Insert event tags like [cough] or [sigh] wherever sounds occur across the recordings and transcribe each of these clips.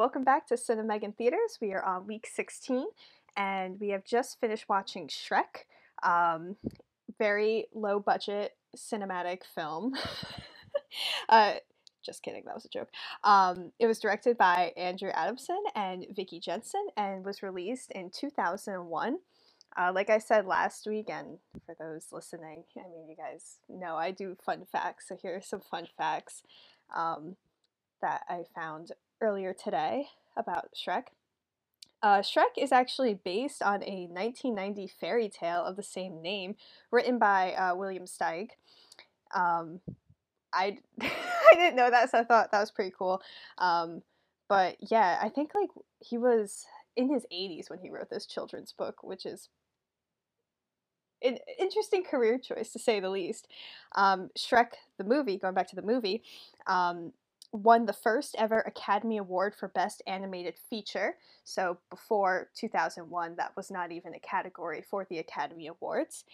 welcome back to Cinemegan Theaters. We are on week 16 and we have just finished watching Shrek. Um, very low budget cinematic film. [laughs] uh, just kidding, that was a joke. Um, it was directed by Andrew Adamson and Vicky Jensen and was released in 2001. Uh, like I said last week, and for those listening, I mean, you guys know I do fun facts, so here are some fun facts um, that I found earlier today about Shrek. Uh, Shrek is actually based on a 1990 fairy tale of the same name, written by uh, William Steig. Um, I [laughs] I didn't know that, so I thought that was pretty cool. Um, but yeah, I think like he was in his 80s when he wrote this children's book, which is an interesting career choice to say the least. Um, Shrek the movie, going back to the movie, um, won the first ever Academy Award for Best Animated Feature. So before 2001, that was not even a category for the Academy Awards.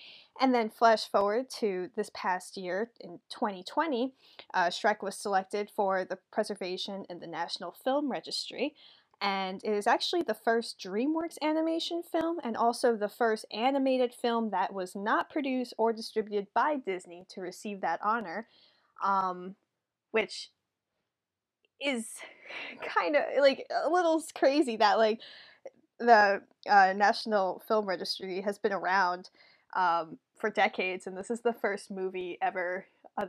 And then flash forward to this past year in 2020, uh, Shrek was selected for the preservation in the National Film Registry. And it is actually the first DreamWorks animation film and also the first animated film that was not produced or distributed by Disney to receive that honor. Um, which is [laughs] kind of like a little crazy that like the uh, National Film Registry has been around um, for decades, and this is the first movie ever, uh,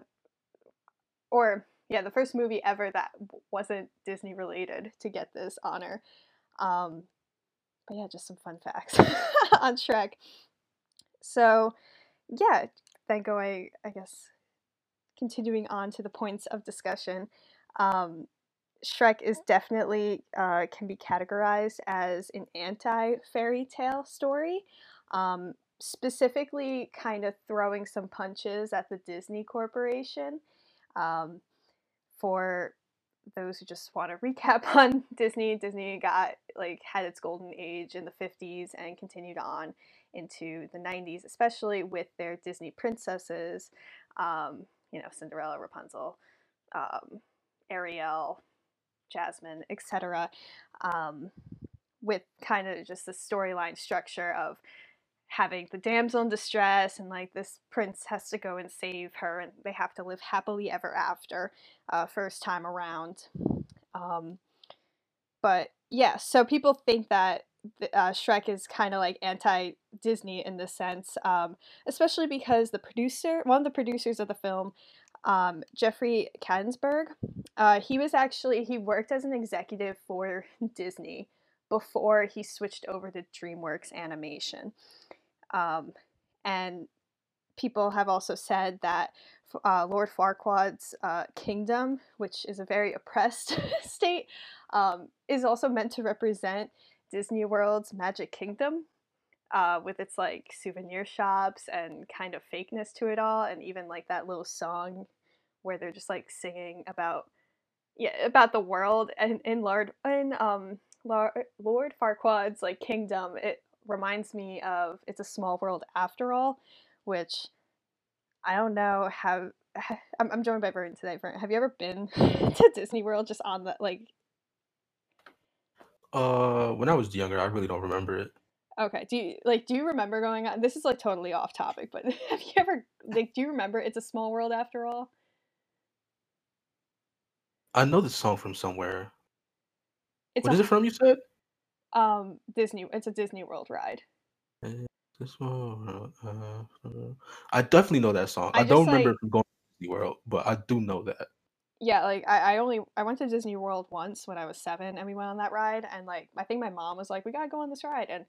or yeah, the first movie ever that wasn't Disney related to get this honor. Um, but yeah, just some fun facts [laughs] on Shrek. So yeah, then going, I guess, continuing on to the points of discussion. Um, Shrek is definitely uh, can be categorized as an anti fairy tale story, um, specifically kind of throwing some punches at the Disney Corporation. Um, for those who just want to [laughs] recap on Disney, Disney got like had its golden age in the 50s and continued on into the 90s, especially with their Disney princesses, um, you know, Cinderella, Rapunzel, um, Ariel, Jasmine, etc., um, with kind of just the storyline structure of having the damsel in distress and like this prince has to go and save her and they have to live happily ever after uh, first time around um, but yeah so people think that uh, Shrek is kind of like anti Disney in this sense, um, especially because the producer, one of the producers of the film, um, Jeffrey Katzenberg. Uh, he was actually he worked as an executive for [laughs] Disney before he switched over to DreamWorks Animation, um, and people have also said that uh, Lord Farquaad's uh, kingdom, which is a very [laughs] oppressed [laughs] state, um, is also meant to represent Disney World's Magic Kingdom, uh, with its like souvenir shops and kind of fakeness to it all, and even like that little song where they're just like singing about yeah about the world and in Lord in um Lord Farquaad's like kingdom. It reminds me of It's a Small World After All, which I don't know how. [sighs] I'm, I'm joined by Vernon today. Vernon, have you ever been [laughs] to Disney World just on the like? Uh, when I was younger, I really don't remember it. Okay. Do you like? Do you remember going on? This is like totally off topic, but [laughs] have you ever like? Do you remember It's a Small World After All? I know this song from somewhere. It's What is a, it from? You said. um Disney. It's a Disney World ride. This one, uh, uh, I definitely know that song. I I don't remember like going to Disney World, but I do know that. yeah, like I, I only I went to Disney World once when I was seven and we went on that ride and like I think my mom was like, We gotta go on this ride and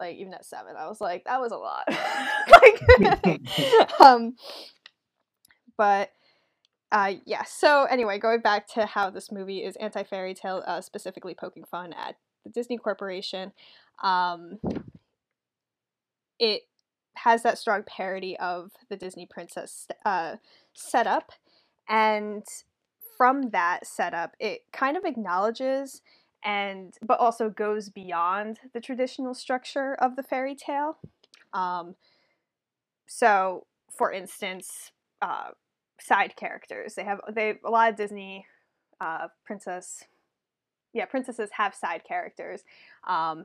like even at seven, I was like, that was a lot. [laughs] like [laughs] [laughs] um but uh, yeah. So anyway, going back to how this movie is anti fairy tale, uh, specifically poking fun at the Disney Corporation. Um, it has that strong parody of the Disney princess uh, setup, and from that setup, it kind of acknowledges and but also goes beyond the traditional structure of the fairy tale. Um, so, for instance, uh, side characters. They have they a lot of Disney uh, princess yeah, princesses have side characters. Um,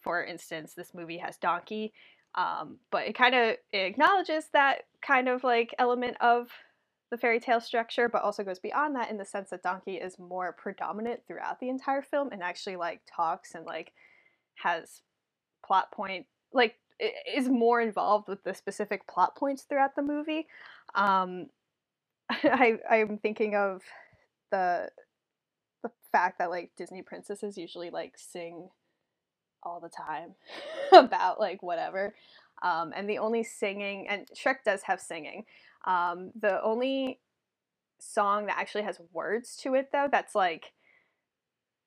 for instance, this movie has Donkey, um, but it kind of acknowledges that kind of like element of the fairy tale structure, but also goes beyond that in the sense that Donkey is more predominant throughout the entire film and actually like talks and like has plot point like is more involved with the specific plot points throughout the movie. Um, I I'm thinking of the the fact that like Disney princesses usually like sing all the time [laughs] about like whatever. Um, and the only singing, and Shrek does have singing. Um, the only song that actually has words to it, though, that's like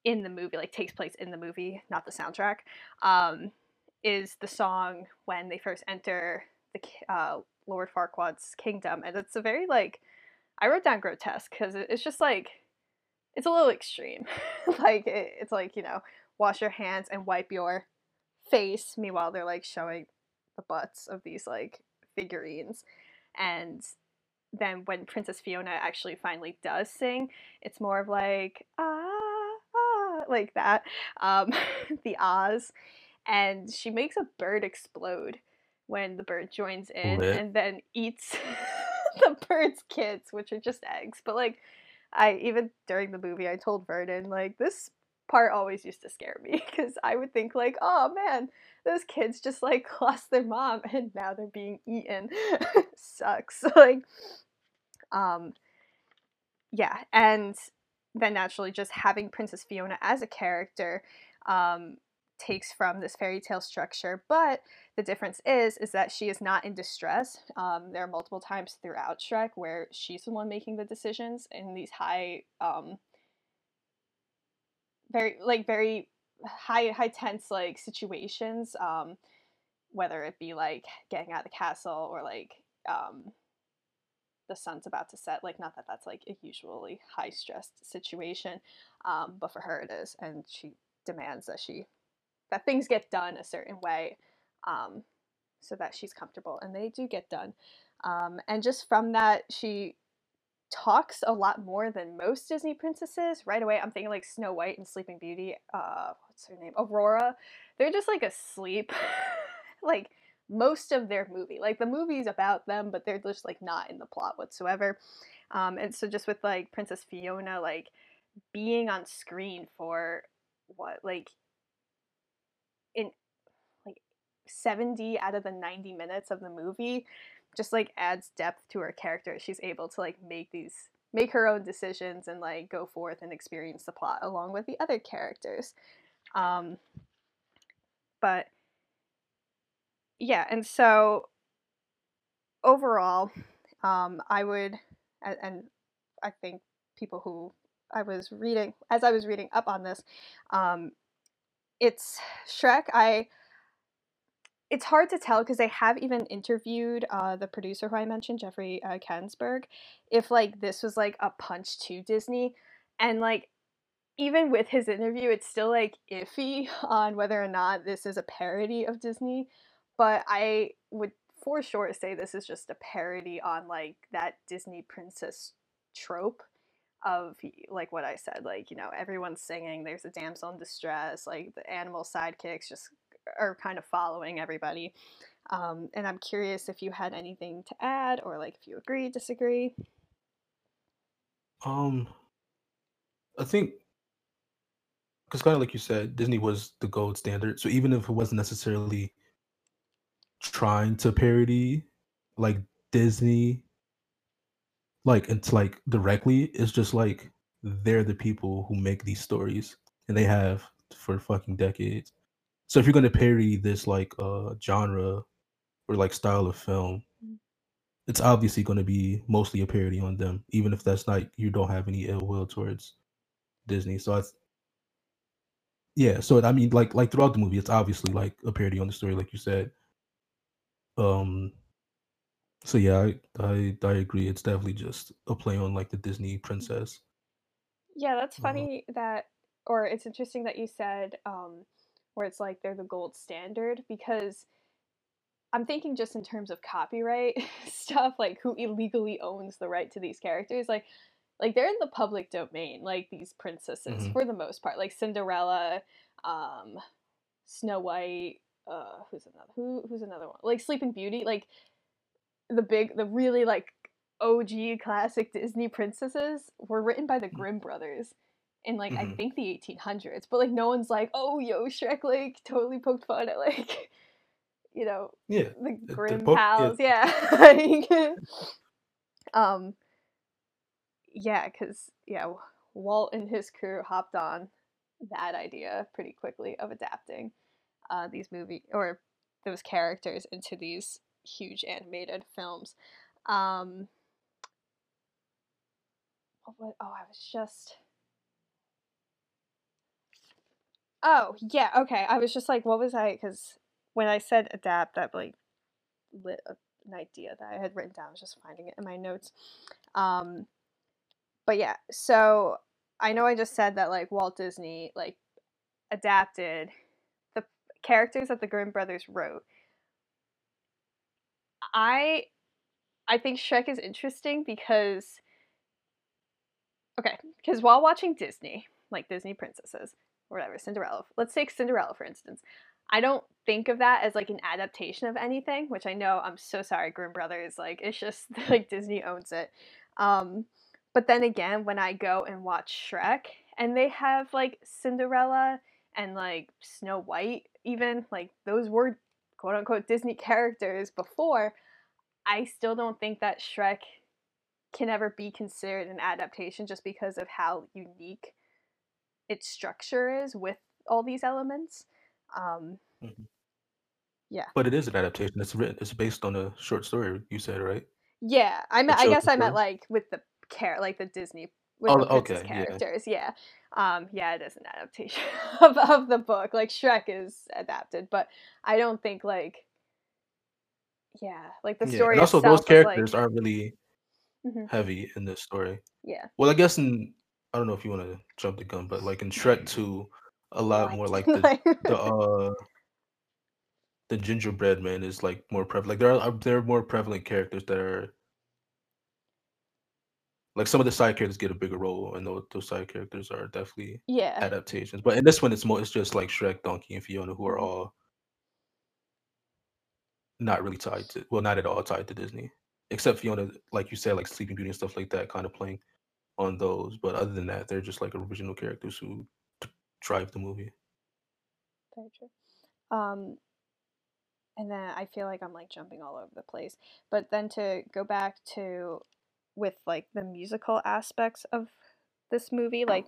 in the movie, like takes place in the movie, not the soundtrack, um, is the song when they first enter the uh, Lord Farquaad's kingdom. And it's a very like, I wrote down grotesque because it's just like, it's a little extreme. [laughs] like, it, it's like, you know, wash your hands and wipe your face. Meanwhile, they're like showing the butts of these like figurines. And then when Princess Fiona actually finally does sing, it's more of like, ah, ah like that. Um, [laughs] the ahs. And she makes a bird explode when the bird joins in Lit. and then eats [laughs] [laughs] the bird's kids, which are just eggs. But like, I even during the movie, I told Vernon, like, this part always used to scare me [laughs] because I would think like, oh man, those kids just like [laughs] lost their mom and now they're being eaten. Sucks. like, um, yeah, and then naturally just having Princess Fiona as a character um, takes from this fairy tale structure, but the difference is is that she is not in distress. Um, there are multiple times throughout Shrek where she's the one making the decisions in these high um, very like very high high tense like situations um whether it be like getting out of the castle or like um the sun's about to set like not that that's like a usually high stressed situation um but for her it is and she demands that she that things get done a certain way um so that she's comfortable and they do get done um and just from that she talks a lot more than most Disney princesses. Right away, I'm thinking like Snow White and Sleeping Beauty. Uh, what's her name? Aurora. They're just like asleep, [laughs] like most of their movie. Like the movie's about them, but they're just like not in the plot whatsoever. Um, and so just with like Princess Fiona, like being on screen for what like in like 70 out of the 90 minutes of the movie just like adds depth to her character. She's able to like make these make her own decisions and like go forth and experience the plot along with the other characters. Um, but yeah, and so overall, um, I would, and, and I think people who I was reading as I was reading up on this, um, it's Shrek. I it's hard to tell because they have even interviewed uh, the producer who I mentioned, Jeffrey uh, Katzenberg, if like this was like a punch to Disney, and like even with his interview, it's still like iffy [laughs] on whether or not this is a parody of Disney. But I would for sure say this is just a parody on like that Disney princess trope of like what I said, like you know everyone's singing. There's a damsel in distress, like the animal sidekicks just are kind of following everybody. Um, and I'm curious if you had anything to add or like if you agree, disagree. Um, I think because kind of like you said, Disney was the gold standard. So even if it wasn't necessarily trying to parody like Disney, like it's like directly, it's just like they're the people who make these stories, and they have for fucking decades. So if you're gonna parody this like uh genre or like style of film, mm. it's obviously gonna be mostly a parody on them, even if that's not you don't have any ill will towards Disney. So I yeah, so I mean like like throughout the movie it's obviously like a parody on the story, like you said. Um so yeah, I I, I agree. It's definitely just a play on like the Disney princess. Yeah, that's uh funny that or it's interesting that you said um where it's like they're the gold standard because I'm thinking just in terms of copyright [laughs] stuff, like who illegally owns the right to these characters. Like like they're in the public domain, like these princesses Mhm. for the most part, like Cinderella, um, Snow White. Uh, who's another? Who who's another one? Like Sleeping Beauty, like the big, the really like OG classic Disney princesses were written by the Mm. Grimm brothers in like I Mhm. think the 1800s. But like no one's like, oh yo, Shrek like totally poked fun at like, [laughs] you know, Yeah. the Grimm yeah. pals. Yeah. [laughs] Like, um. Yeah, because yeah, Walt and his crew hopped on that idea pretty quickly of adapting uh, these movie or those characters into these huge animated films. Um, what, oh, I was just. Oh yeah, okay. I was just like, what was I? Because when I said adapt, that like lit a, an idea that I had written down. I was just finding it in my notes. Um, but yeah, so I know I just said that like Walt Disney like adapted the characters that the Grimm brothers wrote. I I think Shrek is interesting because okay, because while watching Disney, like Disney princesses whatever, Cinderella. Let's take Cinderella for instance. I don't think of that as like an adaptation of anything, which I know I'm so sorry, Grimm Brothers. Like it's just [laughs] like Disney owns it. Um, but then again, when I go and watch Shrek, and they have like Cinderella and like Snow White, even like those were quote unquote Disney characters before, I still don't think that Shrek can ever be considered an adaptation just because of how unique its structure is with all these elements. Um, Yeah. But it is an adaptation. It's written. It's based on a short story. You said right? yeah, I meant, I guess I meant like with the care, like the Disney with Oh, the okay, yeah. characters. Yeah, um, yeah, it is an adaptation [laughs] of of the book. Like Shrek is adapted, but I don't think like, yeah, like the Yeah, story and also those characters like, aren't really Mhm. heavy in this story. yeah, Well, I guess in I don't know if you want to jump the gun, but like in Shrek [laughs] Two, a lot more [laughs] like the the uh the gingerbread man is like more prevalent. Like there are there are more prevalent characters that are like some of the side characters get a bigger role, and those those side characters are definitely yeah, adaptations. But in this one, it's more it's just like Shrek, Donkey, and Fiona, who are Mhm. all not really tied to well, not at all tied to Disney, except Fiona, like you said, like Sleeping Beauty and stuff like that, kind of playing on those. But other than that, they're just like original characters who t- drive the movie. Very true. Um, and then I feel like I'm like jumping all over the place. But then to go back to with like the musical aspects of this movie, like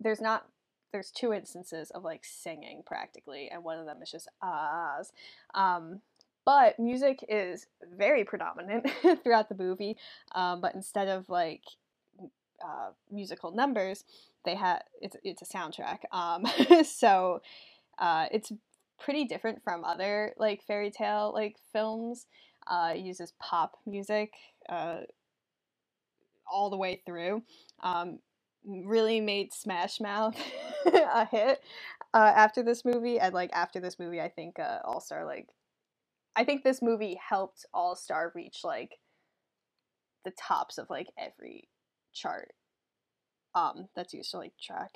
there's not there's two instances of like singing practically, and one of them is just ahs. Um, but music is very predominant [laughs] throughout the movie. Um, but instead of like uh, musical numbers, they have it's it's a soundtrack. Um, [laughs] so uh, it's pretty different from other like fairy tale like films. Uh, it uses pop music uh, all the way through. Um, really made Smash Mouth [laughs] a hit uh, after this movie, and like after this movie, I think uh, All Star like I think this movie helped All Star reach like the tops of like every chart um that's used to like track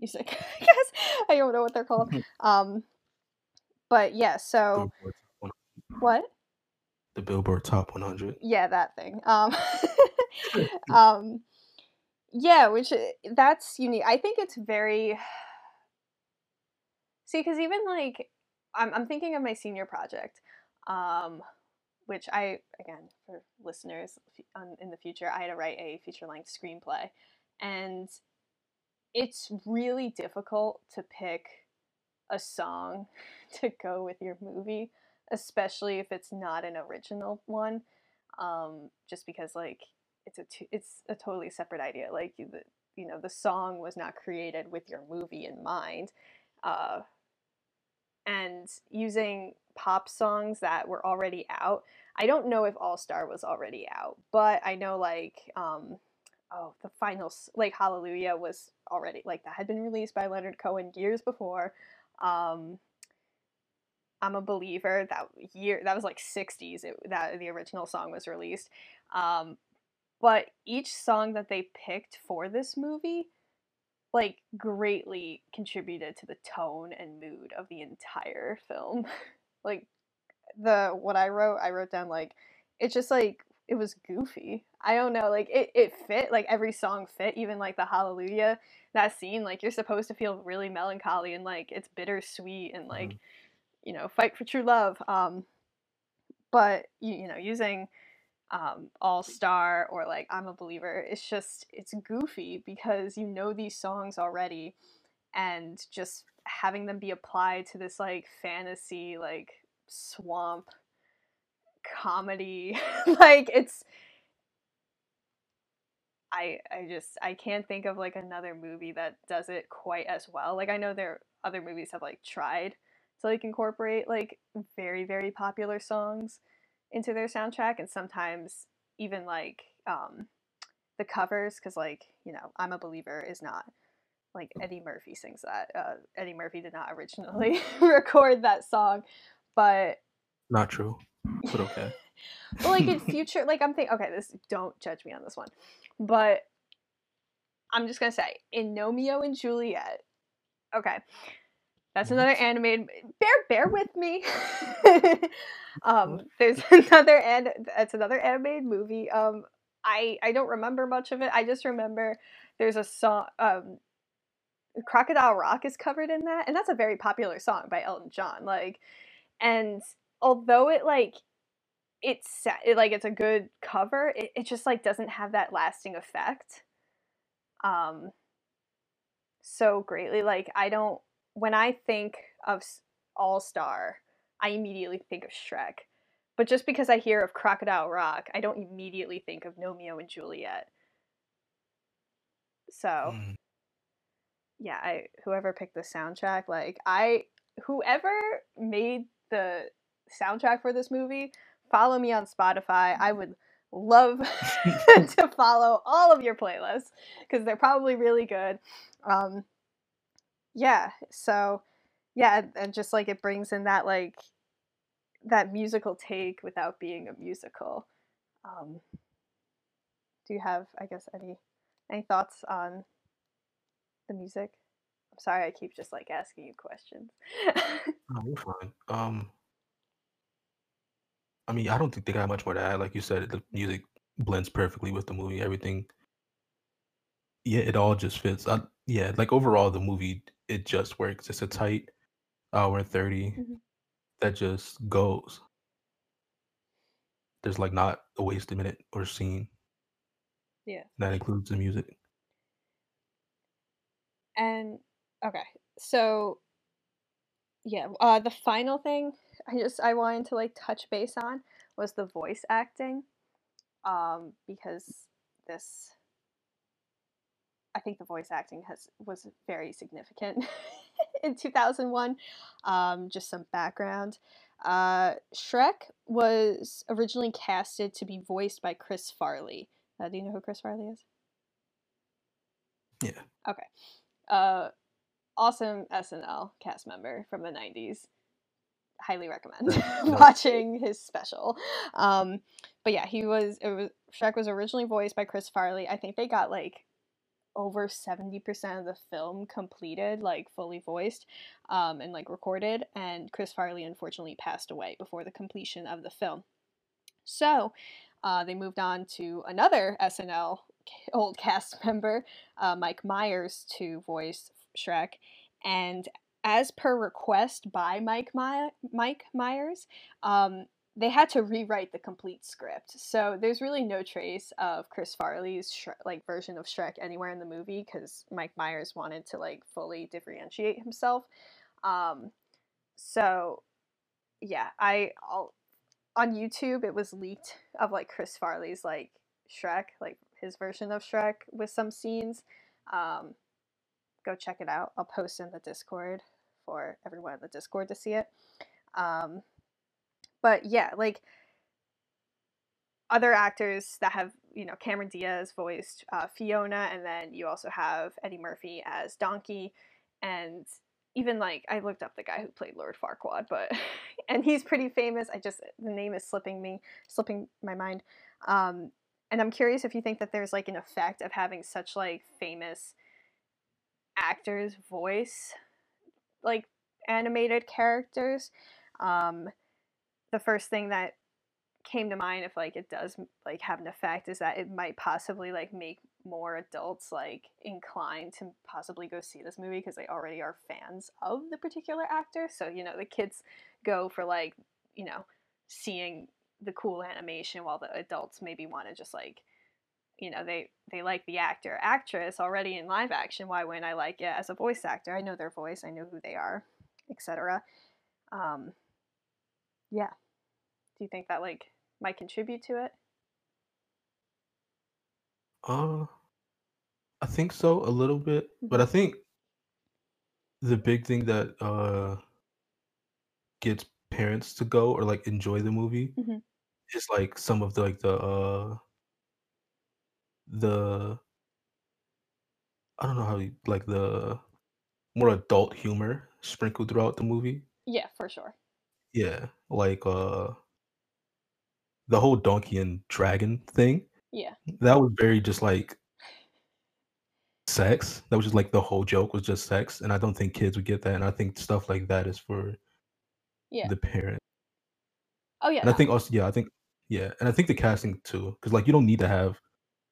music [laughs] i guess. I don't know what they're called. [laughs] Um but yeah so Billboard Top 100 what the Billboard Top 100. yeah that thing. Um um yeah which that's unique i think it's very see because even like I'm, I'm thinking of my senior project um which i again for listeners on, in the future i had to write a feature length screenplay and it's really difficult to pick a song [laughs] to go with your movie especially if it's not an original one um, just because like it's a t- it's a totally separate idea like you, the, you know the song was not created with your movie in mind uh, and using pop songs that were already out i don't know if all star was already out but i know like um, oh the final like hallelujah was already like that had been released by leonard cohen years before um, I'm a believer that year that was like 60s it, that the original song was released. Um, but each song that they picked for this movie like greatly contributed to the tone and mood of the entire film. [laughs] like the what I wrote, I wrote down like it's just like it was goofy. I don't know, like it, it fit, like every song fit, even like the Hallelujah, that scene, like you're supposed to feel really melancholy and like it's bittersweet and like, mm. you know, fight for true love. Um but you, you know, using um, All Star or like I'm a Believer. It's just it's goofy because you know these songs already, and just having them be applied to this like fantasy like swamp comedy [laughs] like it's I I just I can't think of like another movie that does it quite as well. Like I know there other movies have like tried to like incorporate like very very popular songs into their soundtrack and sometimes even like um the covers because like you know i'm a believer is not like eddie murphy sings that uh, eddie murphy did not originally [laughs] record that song but not true but okay. [laughs] Well like in [laughs] future like i'm thinking okay this don't judge me on this one but i'm just gonna say in Gnomeo and juliet okay that's another animated. Bear, bear with me. [laughs] um, there's [laughs] another and that's another animated movie. Um, I I don't remember much of it. I just remember there's a song. Um, Crocodile Rock is covered in that, and that's a very popular song by Elton John. Like, and although it like it's it, like it's a good cover, it, it just like doesn't have that lasting effect. Um, so greatly. Like I don't when I think of All Star, I immediately think of Shrek. But just because I hear of Crocodile Rock, I don't immediately think of Gnomeo and Juliet. So, mm. yeah, I whoever picked the soundtrack, like I whoever made the soundtrack for this movie, follow me on Spotify. I would love [laughs] [laughs] to follow all of your playlists because they're probably really good. Um, yeah so yeah and just like it brings in that like that musical take without being a musical um do you have i guess any any thoughts on the music? I'm sorry i keep just like asking you questions. [laughs] No, you're fine um i mean i don't think they got much more to add like you said the music blends perfectly with the movie everything. Yeah it all just fits I, yeah like overall the movie it just works. It's a tight hour 30 mm-hmm. that just goes. There's like not a wasted minute or scene. Yeah. That includes the music. And okay, so yeah, uh, the final thing I just I wanted to like touch base on was the voice acting, um, because this I think the voice acting has was very significant [laughs] in 2001. Um, just some background. Uh, Shrek was originally casted to be voiced by Chris Farley. Uh, do you know who Chris Farley is? Yeah. Okay. Uh, awesome SNL cast member from the 90s. Highly recommend [laughs] [laughs] watching his special. Um, but yeah, he was, it was Shrek was originally voiced by Chris Farley. I think they got like over 70% of the film completed, like fully voiced um, and like recorded. And Chris Farley unfortunately passed away before the completion of the film. So uh, they moved on to another SNL [laughs] old cast member, uh, Mike Myers, to voice Shrek. And as per request by Mike, My- Mike Myers, um, they had to rewrite the complete script. So there's really no trace of Chris Farley's like version of Shrek anywhere in the movie because Mike Myers wanted to like fully differentiate himself. Um, so yeah, I I'll, on YouTube it was leaked of like Chris Farley's like Shrek, like his version of Shrek with some scenes. Um, go check it out. I'll post in the Discord for everyone in the Discord to see it. Um, but yeah, like other actors that have, you know, Cameron Diaz voiced uh, Fiona, and then you also have Eddie Murphy as Donkey, and even like I looked up the guy who played Lord Farquaad, but [laughs] and he's pretty famous. I just the name is slipping me, slipping my mind. Um, and I'm curious if you think that there's like an effect of having such like famous actors voice like animated characters. Um, the first thing that came to mind if like it does like have an effect is that it might possibly like make more adults like inclined to possibly go see this movie because they already are fans of the particular actor. So you know the kids go for like you know seeing the cool animation while the adults maybe want to just like you know they they like the actor actress already in live action. Why wouldn't i like it as a voice actor? I know their voice i know who they are etc um yeah do you think that like might contribute to it Uh, I think so a little bit, but. I think the big thing that uh gets parents to go or like enjoy the movie Mhm. is like some of the like the uh the I don't know how you like the more adult humor sprinkled throughout the movie. yeah for sure Yeah, like uh the whole donkey and dragon thing. yeah That was very just like sex. That was just like the whole joke was just sex, and I don't think kids would get that. And I think stuff like that is for yeah the parent. oh yeah And I think also, yeah, I think, yeah, and I think the casting too, because like you don't need to have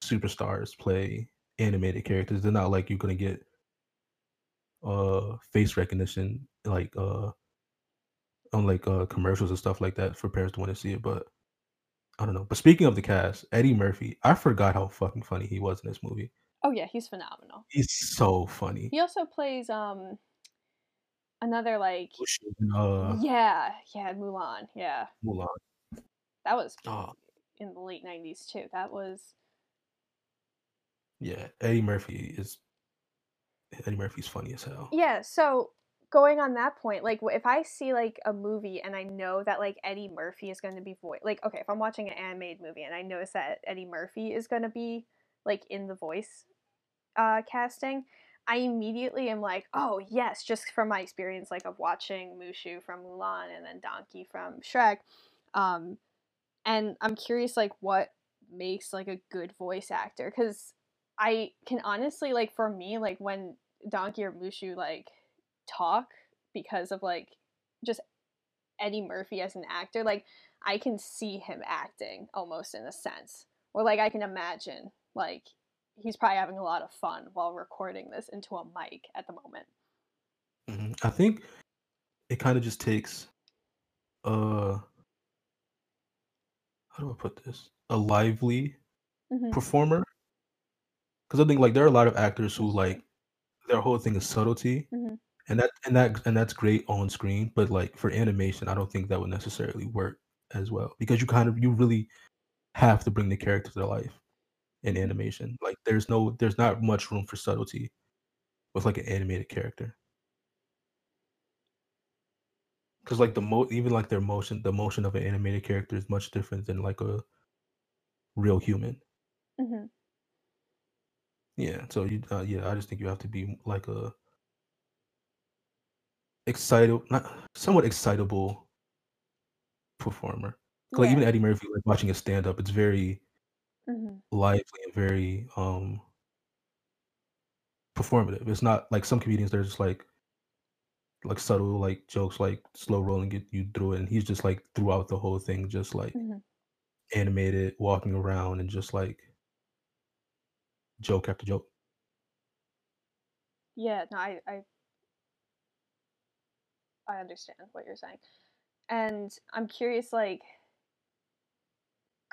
superstars play animated characters. They're not like you're gonna get uh face recognition like uh on like uh commercials and stuff like that for parents to want to see it. But I don't know. But speaking of the cast, Eddie Murphy, I forgot how fucking funny he was in this movie. oh yeah he's phenomenal He's so funny. he also plays um another like Uh, yeah yeah mulan yeah Mulan. that was Oh, in the late 90s too that was yeah. Eddie Murphy is Eddie Murphy's funny as hell. Yeah, so going on that point, like if I see like a movie and I know that like Eddie Murphy is going to be voice, like okay, if I'm watching an animated movie and I notice that Eddie Murphy is going to be like in the voice uh, casting, I immediately am like, oh yes, just from my experience like of watching Mushu from Mulan and then Donkey from Shrek, um, and I'm curious like what makes like a good voice actor because I can honestly like for me like when Donkey or Mushu like talk because of like just Eddie Murphy as an actor like I can see him acting almost in a sense or like I can imagine like he's probably having a lot of fun while recording this into a mic at the moment. Mhm. I think it kind of just takes uh how do I put this? A lively Mm-hmm. performer. Because I think like there are a lot of actors who like their whole thing is subtlety, Mhm. And that and that and that's great on screen. But like for animation, I don't think that would necessarily work as well because you kind of you really have to bring the character to life in animation. Like there's no there's not much room for subtlety with like an animated character. Because like the mo even like their motion, the motion of an animated character is much different than like a real human. Mhm. Yeah. So you, uh, yeah, I just think you have to be like a excited, not somewhat excitable performer. Like even Eddie Murphy, like watching a stand up, it's very Mhm. lively and very um performative. It's not like some comedians they're just like like subtle like jokes like slow rolling get you through it and he's just like throughout the whole thing just like Mhm. animated walking around and just like joke after joke Yeah, no, I, I I understand what you're saying. And I'm curious like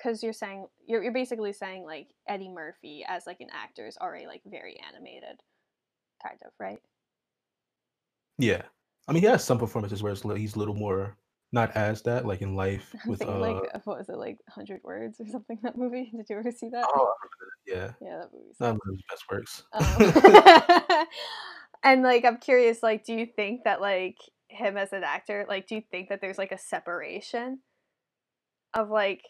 cuz you're saying you're you're basically saying like Eddie Murphy as like an actor is already like very animated kind of, right? yeah i mean he has some performances where he's a little more not as that like in life I'm [laughs] with thinking uh like uh, what was it like 100 words or something that movie? [laughs] Did you ever see that? oh [laughs] yeah Yeah, that movie not one of his best works Um, and like I'm curious like do you think that like him as an actor like do you think that there's like a separation of like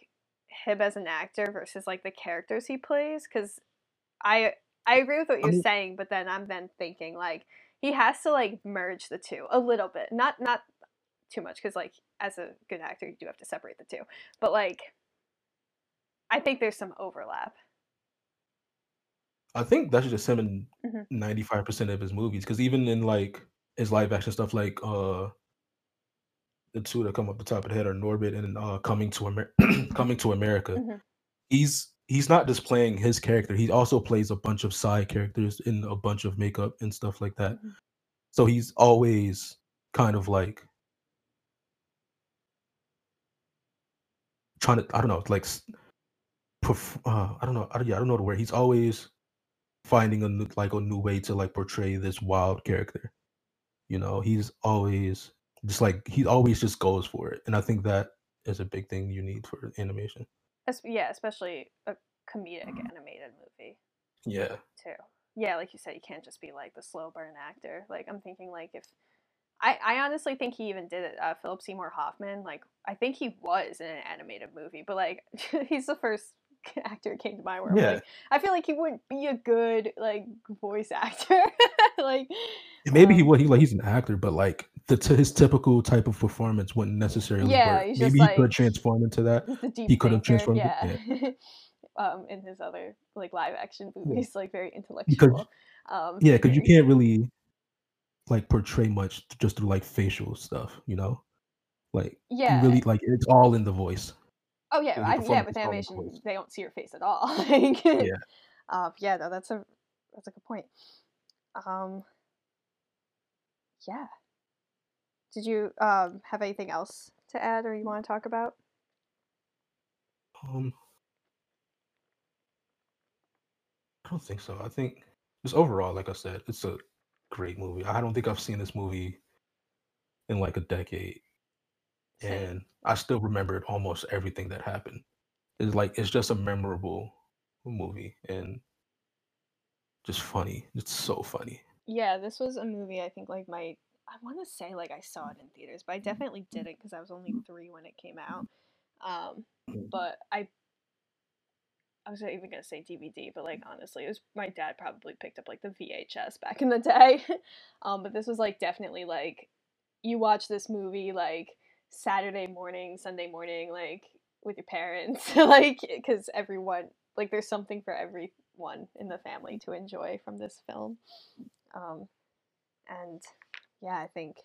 him as an actor versus like the characters he plays cuz I I agree with what you're mean- saying but then I'm then thinking like he has to like merge the two a little bit not not too much cuz like as a good actor you do have to separate the two but like I think there's some overlap. I think that's just him in Mhm. 95% of his movies. Because even in like his live action stuff, like uh, the two that come up the top of the head are Norbit and uh, Coming to Amer- [clears throat] Coming to America. Mhm. He's he's not just playing his character; he also plays a bunch of side characters in a bunch of makeup and stuff like that. Mhm. So he's always kind of like trying to I don't know, like perf- uh, I don't know, I don't, yeah, I don't know the word. He's always finding a new, like a new way to like portray this wild character. You know, he's always just like he always just goes for it, and I think that is a big thing you need for animation. Yeah, especially a comedic animated movie Yeah, too. Yeah, like you said, you can't just be like the slow burn actor. Like I'm thinking, like if I, I honestly think he even did it. Uh, Philip Seymour Hoffman, like I think he was in an animated movie, but like [laughs] he's the first [laughs] actor came to mind where yeah. like, I feel like he wouldn't be a good like voice actor. [laughs] [laughs] like And maybe he um, would. He like he's an actor, but like the t- his typical type of performance wouldn't necessarily Yeah, work. Maybe he like- could transform into that. he's the deep He could have transformed yeah. it, [laughs] um, in his other like live action Yeah. movies, [laughs] like very intellectual. um, Yeah, because you can't really like portray much just through like facial stuff. You know, like Yeah. really like it's all in the voice. Oh yeah, I, yeah. With in the animation, they don't see your face at all. like, Yeah. Um, yeah. No, that's a that's a good point. Um. Yeah. Did you um have anything else to add or you want to talk about? Um, I don't think so. I think just overall, like I said, it's a great movie. I don't think I've seen this movie in like a decade, Same. and I still remembered almost everything that happened. It's like it's just a memorable movie and just funny. It's so funny. Yeah, this was a movie. I think like my I want to say like I saw it in theaters, but I definitely didn't because I was only three when it came out. Um, Mm. but I I was not even gonna say DVD, but like honestly, it was my dad probably picked up like the VHS back in the day. [laughs] um, but this was like definitely like you watch this movie like Saturday morning, Sunday morning, like with your parents, [laughs] like because everyone like there's something for everyone in the family to enjoy from this film. Um, and yeah, I think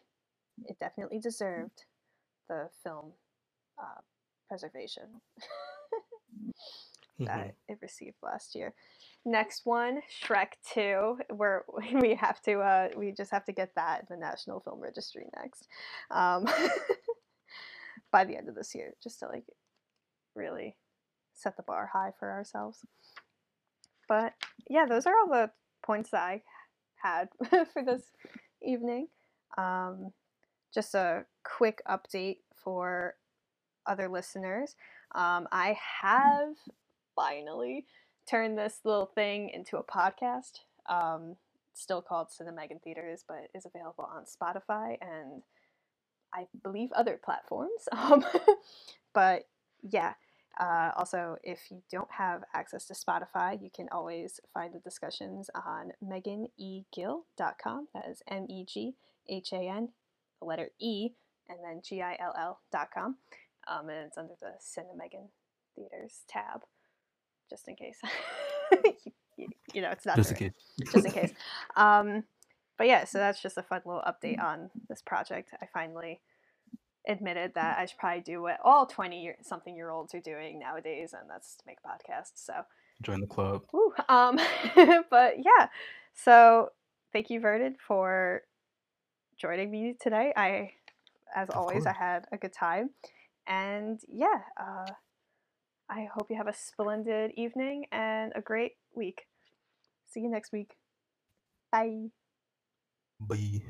it definitely deserved the film uh, preservation [laughs] that Mhm. it received last year. Next one, Shrek Two. Where [laughs] we have to, uh, we just have to get that in the National Film Registry next, um, [laughs] by the end of this year, just to like really set the bar high for ourselves. But yeah, those are all the points that I had [laughs] for this evening. Um, just a quick update for other listeners. Um, I have finally turned this little thing into a podcast. Um, still called Cinemegan Theaters, but is available on Spotify and I believe other platforms. [laughs] Um, but yeah, uh, also, if you don't have access to Spotify, you can always find the discussions on meghanegill.com. That is M E G H A N, the letter E, and then G I L L.com. Um, and it's under the Cinemegan Theaters tab, just in case. [laughs] you, you, you know, it's not Just in case. just in case. Um, but yeah, so that's just a fun little update on this project. I finally admitted that I should probably do what all 20 year, something year olds are doing nowadays, and that's to make podcasts. So, Join the club. woo. Um, [laughs] but yeah, so thank you, Vernon, for joining me today. I, as Of always, I had a good time. And yeah, uh, I hope you have a splendid evening and a great week. See you next week. Bye. Bye.